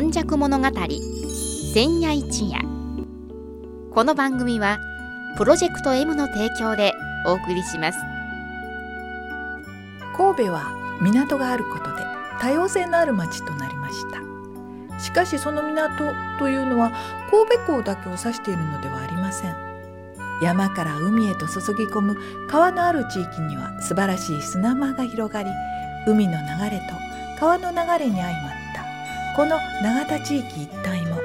今昔物語千夜一夜。この番組はプロジェクト M の提供でお送りします。神戸は港があることで多様性のある町となりました。しかしその港というのは神戸港だけを指しているのではありません。山から海へと注ぎ込む川のある地域には素晴らしい砂間が広がり海の流れと川の流れに相まったこの永田地域一帯も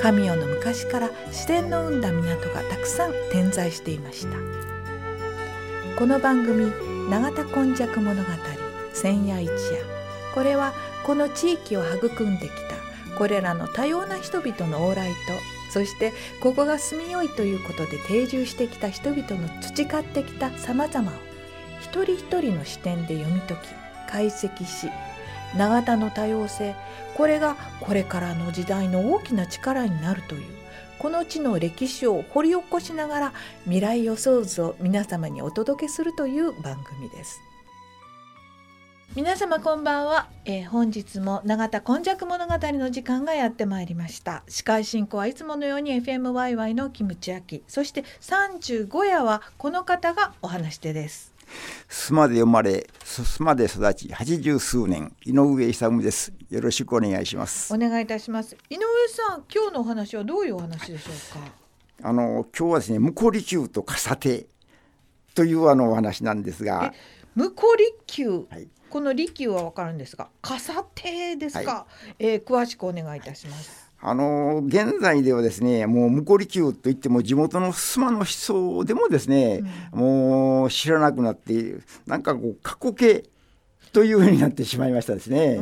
神代の昔から自然の生んだ港がたくさん点在していました。この番組「永田根弱物語千夜一夜」これはこの地域を育んできたこれらの多様な人々の往来とそしてここが住みよいということで定住してきた人々の培ってきたさまざまを一人一人の視点で読み解き解析し永田の多様性これがこれからの時代の大きな力になるというこの地の歴史を掘り起こしながら未来予想図を皆様にお届けするという番組です。皆様こんばんは、えー、本日も永田今昔物語の時間がやってまいりました。司会進行はいつものように FMYY のキムチ焼きそして35夜はこの方がお話し手です。須磨で生まれ須磨で育ち八十数年井上勇です。よろしくお願いします。お願いいたします。井上さん今日のお話はどういうお話でしょうか？あの今日はですね向こう利休と笠手というあのお話なんですが。向こう利休、はい。この利休はわかるんですが、笠手ですか、はい、えー、詳しくお願いいたします。あの現在ではですねもう向こう利休といっても地元の須磨の人でもですね、うん、もう知らなくなってなんかこう過去形というふうになってしまいましたですね。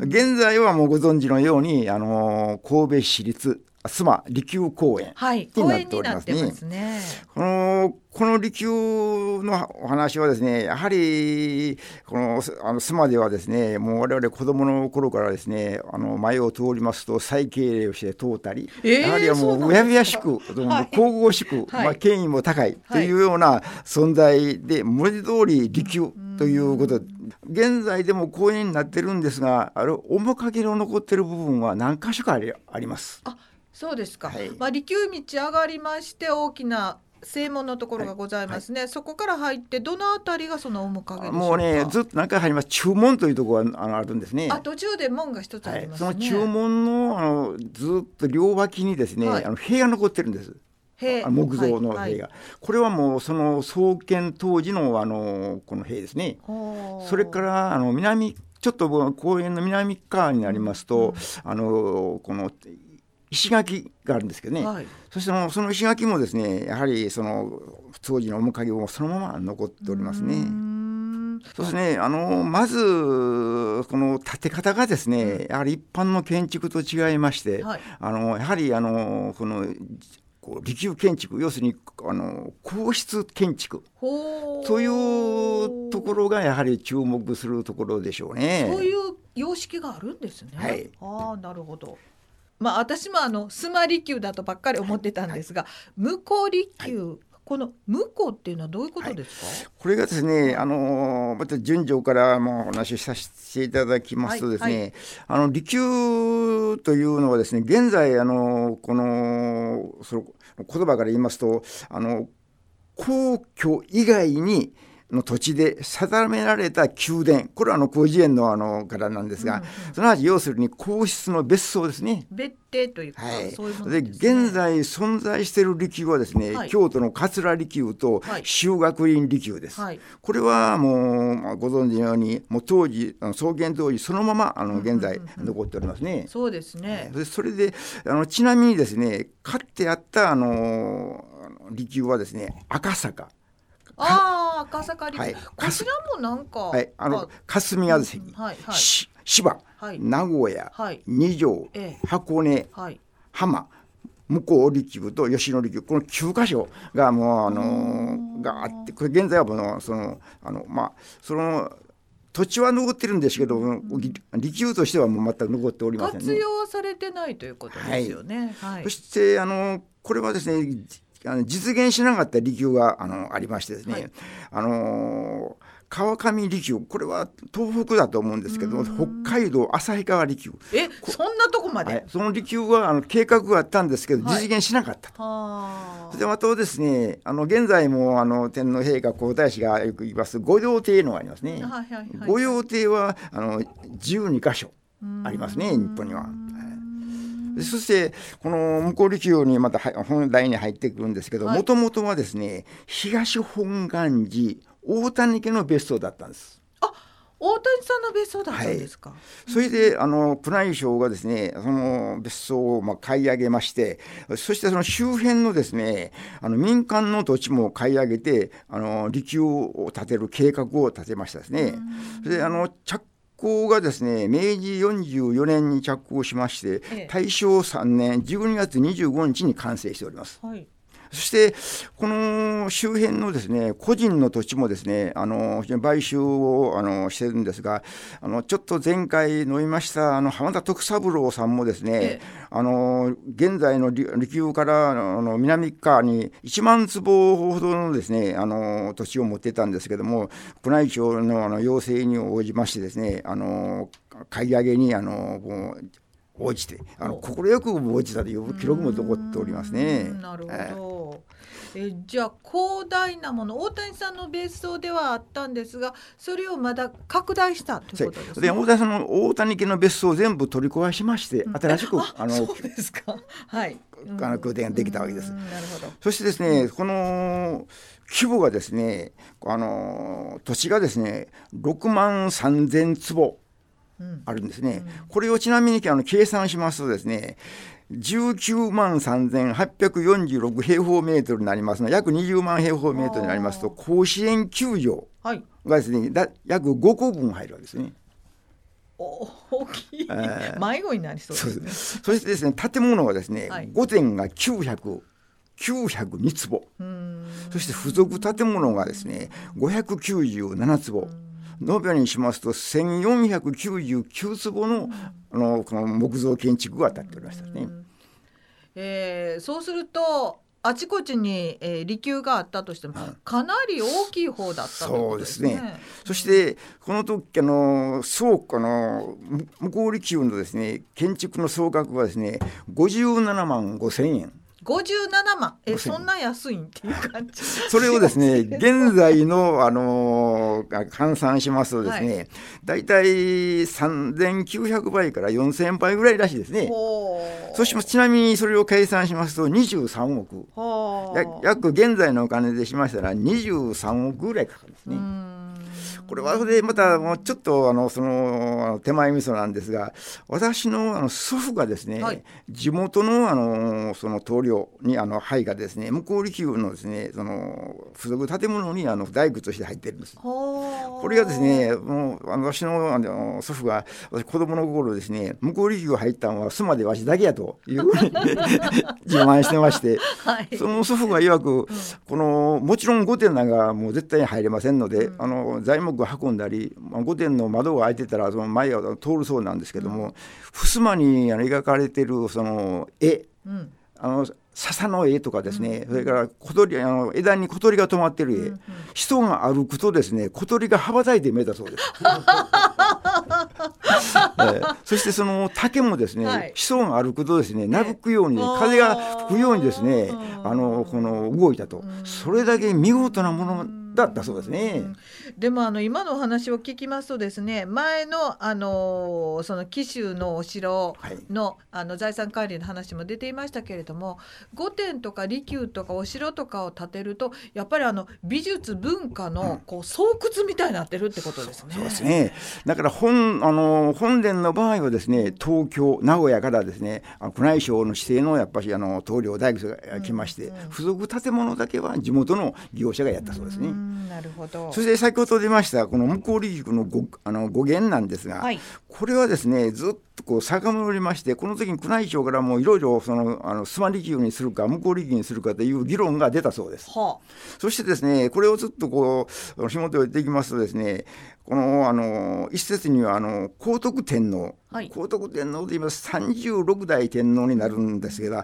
現在はもうご存知のようにあの神戸市立須磨利休公園になっておりますね。はい、すね。このこの利休のお話はですねやはりこのあの須磨ではですねもう我々子供の頃からですねあの前を通りますと再敬礼をして通ったり、えー、やはりもううやうやしく、はい、神々しく、はい、まあ、権威も高いというような存在で、文字通り利休ということ。で。現在でも公園になってるんですがあれ面影の残ってる部分は何箇所かあります。あそうですか、はい、まあ、利休道上がりまして大きな正門のところがございますね、はい。はい、そこから入ってどのあたりがその面影もうねずっと中入ります。中門というところがあのあるんですね。あ途中で門が一つあります、ね、その中門のあのずっと両脇にですね、あの塀が残ってるんです。木造の塀が、これはもうその創建当時のあのこの塀ですね。それからあの南ちょっと公園の南側になりますと、うん、あのこの石垣があるんですけどね、はい、そしてその石垣もですねやはりその当時の面影をそのまま残っておりますね。そうですね。あのまずこの建て方がですねやはり一般の建築と違いまして、はい、あのやはりあのこのこう利休建築要するにあの皇室建築。というところがやはり注目するところでしょうね。そういう様式があるんですね。はい、あなるほど。まあ私もあのスマ利休だとばっかり思ってたんですが、向こう利休、この向こうっていうのはどういうことですか、はい、これがですね、あのまた順序からもお話しさせていただきますとですね、はい。はい、あの利休というのはですね現在あのこのその言葉から言いますとあの皇居以外にの土地で定められた宮殿これはあの広辞苑のあのからなんですが、うんうん、その話要するに皇室の別荘ですね。別邸というか、はい、そういうで、ね、現在存在している利休はですね、はい、京都の桂利休と修学院利休です。はい、これはもう、まあ、ご存知のようにもう当時創建当時そのままあの現在残っておりますね。そうですね。それであのちなみにですねかってあったあの利休はですね赤坂。ああ赤坂離はい、こちらもなんか、はい、あの霞が関、うんはいはい、芝、はい、名古屋、はい、二条、ええ、箱根、はい、浜向こう力部と吉野力部。この9箇所がもうあのがあってこれ現在はもうそのあのまあその土地は残ってるんですけど、うん、利休としてはもう全く残っておりません、ね、活用されてないということですよね。はい、そしてあのこれはですねあの実現しなかった利休があのありましてですね、はい、あの川上利休これは東北だと思うんですけど北海道旭川利休えそんなとこまで、はい、その利休はあの計画があったんですけど実現しなかったと。でまたですねあの現在もあの天皇陛下皇太子がよく言います御用邸のがありますね。はいはいはい御用邸はあの12箇所ありますね日本には。そしてこの向こう利休にまたは本題に入ってくるんですけどはい。もともとはですね東本願寺大谷家の別荘だったんです。大谷さんの別荘だったんですか、それであの宮内省がですねその別荘をまあ買い上げましてそしてその周辺のですねあの民間の土地も買い上げてあの利休を建てる計画を立てましたですね。それであの着工がですね明治44年に着工しましてええ大正3年12月25日に完成しております。はいそしてこの周辺のですね個人の土地もですねあの非常に買収をあのしてるんですがあのちょっと前回飲みましたあの浜田徳三郎さんもですね、ええ。あの現在の利利休からあの南側に1万坪ほどのですねあの土地を持ってたんですけども宮内庁のあの要請に応じましてですねあの買い上げにあのもう応じてあの快く応じたという記録も残っておりますねう。んなるええほど。えじゃあ広大なもの大谷さんの別荘ではあったんですがそれをまだ拡大したということですね。で大谷さんの大谷家の別荘を全部取り壊しまして新しくあのそうですか。はい。あの宮殿ができたわけですうんなるほど。そしてですねこの規模がですねあの土地がですね6万3,000坪うんあるんですね、これをちなみにあの計算しますとですね19万3846平方メートルになりますので約20万平方メートルになりますと甲子園球場はい。がですねだ約5個分入るわけですね。お大きい、ええ迷子になりそうそうです。ね。そしてですね建物がですね、はい。御殿が900 902坪。うん。そして付属建物がですね597坪延べにしますと1499坪のあのこの木造建築が建っておりましたね。えーそうするとあちこちに、えー、利休があったとしてもかなり大きい方だったというですね。そしてこの時あの総あの向こう利休のですね建築の総額はですね57万5千円。57万。え5000そんな安いんっていう感じ。それをですね 現在の、あのー換算しますとですね、はだいたい3900倍から4000倍ぐらいらしいですね。そしますちなみにそれを計算しますと23億。約現在のお金でしましたら23億ぐらいかかるんですね。うんこれはそれでまたもうちょっとあのその手前味噌なんですが私のあの祖父がですね、はい。地元のあのその棟梁にあの灰がですね向こう利休のですねその付属建物にあの大工として入ってるんです。これがですね、もうあの私のあの祖父が私子供の頃ですね、向こう利休が入ったのは須磨でわしだけやというふうに自慢してまして、はい。その祖父が曰く、このもちろん御殿なんかもう絶対に入れませんので、あの材木を運んだり、まあ御殿の窓が開いてたらその前を通るそうなんですけども、襖にあの描かれてるその絵、うん。あの笹の絵とかですね、それから小鳥あの枝に小鳥が止まってる絵、人が歩くとですね小鳥が羽ばたいて見えたそうです。ええ。そしてその竹もですね、はい。子孫が歩くとですねなびくように、ええ風が吹くようにですねあのこの動いたと、それだけ見事なものだったそうですね。でもあの今のお話を聞きますとですね前のあのその紀州のお城はいのあの財産管理の話も出ていましたけれども御殿とか利休とかお城とかを建てるとやっぱりあの美術文化のこう巣窟みたいになってるってことですね。そうですね。だから本あの本殿の場合はですね、東京名古屋からですね、宮内省の指定のやっぱりあの棟梁大工が来まして、付属建物だけは地元の業者がやったそうですね。うんなるほど。そして先ほど出ましたこの向こう利休のごあの語源なんですが、はいこれはですねずっとこう遡りましてこの時に宮内庁からもいろいろそのあの須磨利休にするか向こう利休にするかという議論が出たそうです。はそしてですねこれをずっとこう紐解いていきますとですねこのあの一説にはあの皇徳天皇、はい。皇徳天皇と言います36代天皇になるんですけど、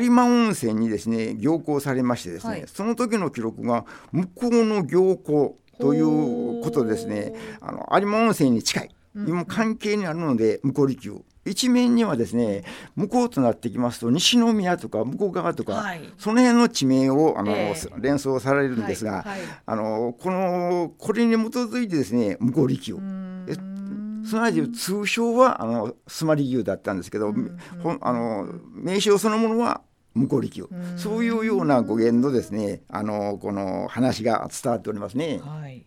有馬温泉にですね行幸されましてですね、はい。その時の記録が向こうの行幸ということですね。あの有馬温泉に近い今関係にあるので向こう離宮一面にはですね向こうとなってきますと西宮とか向こう側とか、はい、その辺の地名をあの、えー、連想されるんですが、はい。はい、あのこのこれに基づいてですね向こう離宮すなわち通称はあのスマリ牛だったんですけど、あの名称そのものは向こう力そういうような語源のですねあのこの話が伝わっておりますね。はい、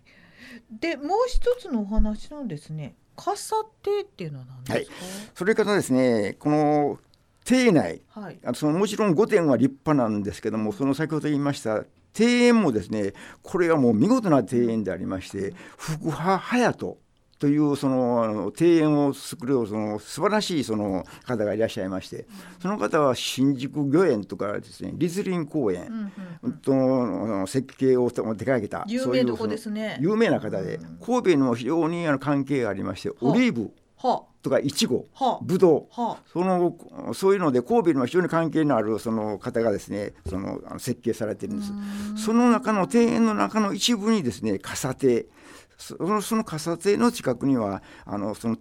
でもう一つのお話のですね傘亭っていうのは何ですか、はい、それからですねこの邸内、はい、そのもちろん御殿は立派なんですけどもその先ほど言いました庭園もですねこれはもう見事な庭園でありまして福派隼人というその庭園を作るその素晴らしいその方がいらっしゃいましてその方は新宿御苑とかですね立林公園との設計を手掛けた有名どこですね。有名な方で神戸にも非常にあの関係がありましてオリーブとかいちごぶどうそのそういうので神戸にも非常に関係のあるその方がですねその設計されてるんです。その中の庭園の中の一部にですね傘亭そのその傘亭の近くにはあのその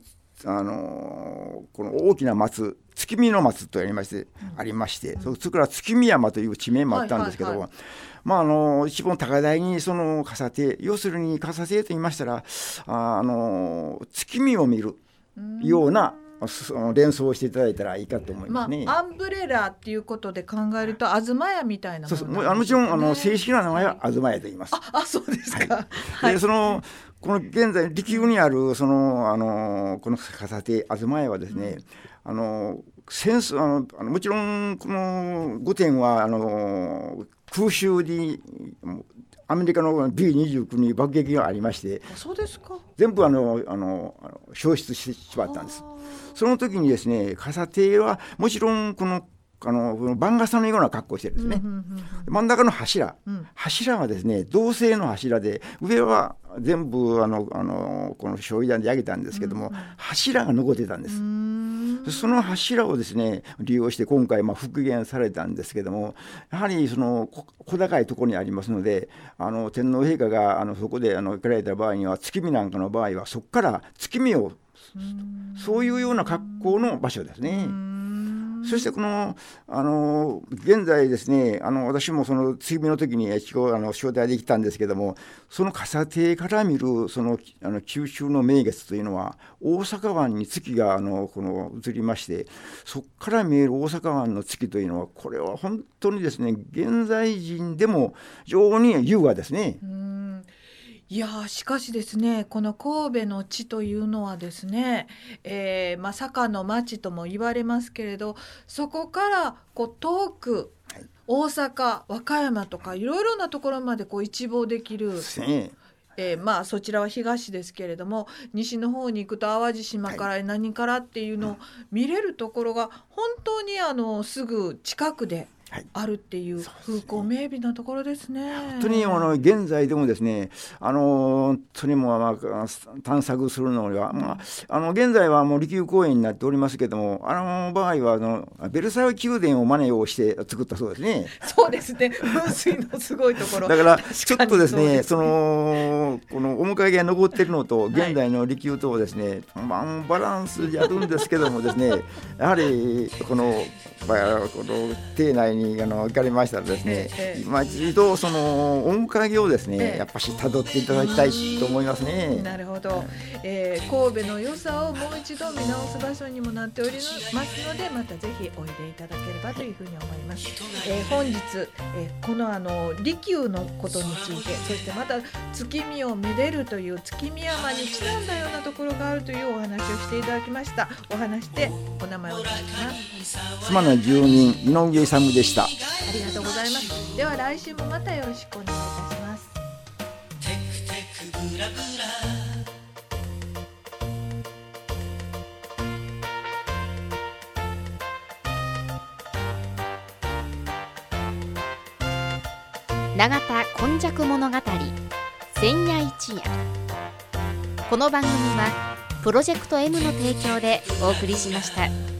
あのこの大きな松月見の松とありまして、うん、ありまして、それから月見山という地名もあったんですけど、はいはいはい、まああの一番高台にその傘亭要するに傘亭と言いましたらあの月見を見るような連想していただいたらいいかと思いますね。まあ、アンブレラっていうことで考えると東屋みたいなもの、ね、そうそう。もちろんあの正式な名前は東屋と言います。ああそうですか。はい、でそのこの現在利休にあるそのあのこの片手東屋はですね、うん、あのセンスあのあのもちろんこの御殿はあの空襲にアメリカの B29 に爆撃がありましてそうですか。全部あのあの消失してしまったんです。その時にですね傘手はもちろんこのあの番傘のような格好をしてるんですね、真ん中の柱、うん、柱はですね銅製の柱で上は全部あのあのこの焼夷弾で焼けたんですけども、うん、柱が残ってたんですその柱をですね利用して今回まあ復元されたんですけどもやはりその小高いところにありますのであの天皇陛下があのそこであの行かれた場合には月見なんかの場合はそこから月見をそういうような格好の場所ですね。そしてこのあの現在ですねあの私もその月見の時にあの招待できたんですけどもその傘亭から見るそのあの九州の名月というのは大阪湾に月があのこの移りましてそこから見える大阪湾の月というのはこれは本当にですね現在人でも非常に優雅ですね。いやしかしですねこの神戸の地というのはですね、えーまあ、坂の町とも言われますけれどそこからこう遠く、はい、大阪和歌山とかいろいろなところまでこう一望できる。えー、まあそちらは東ですけれども西の方に行くと淡路島から何からっていうのを見れるところが本当にあのすぐ近くであるっていう風光明媚なところですね。本当にあの現在でもですね、あの本当にもまあ探索するのには、まああの現在はもう利休公園になっておりますけども、あの場合はあのベルサイユ宮殿を真似をして作ったそうですね。そうですね。噴水のすごいところ。だからちょっとですね、そのこの面影が残っているのと現代の利休とですね、まあバランスやるんですけどもですね、やはりこのこの邸内ににあの行かれましたらですね、ええ、今一度その面影をですね、え、やっぱし辿っていただきたいと思いますね。なるほど、えー、神戸の良さをもう一度見直す場所にもなっておりますのでまたぜひおいでいただければというふうに思います。えー、本日、えー、このあの利休のことについてそしてまた月見をめでるという月見山にちなんだようなところがあるというお話をしていただきました。お話でお名前をお願いします。妻の住人井上勇でした。ありがとうございますでは来週もまたよろしくお願いいたします永田今昔物語千夜一夜この番組はプロジェクト M の提供でお送りしました。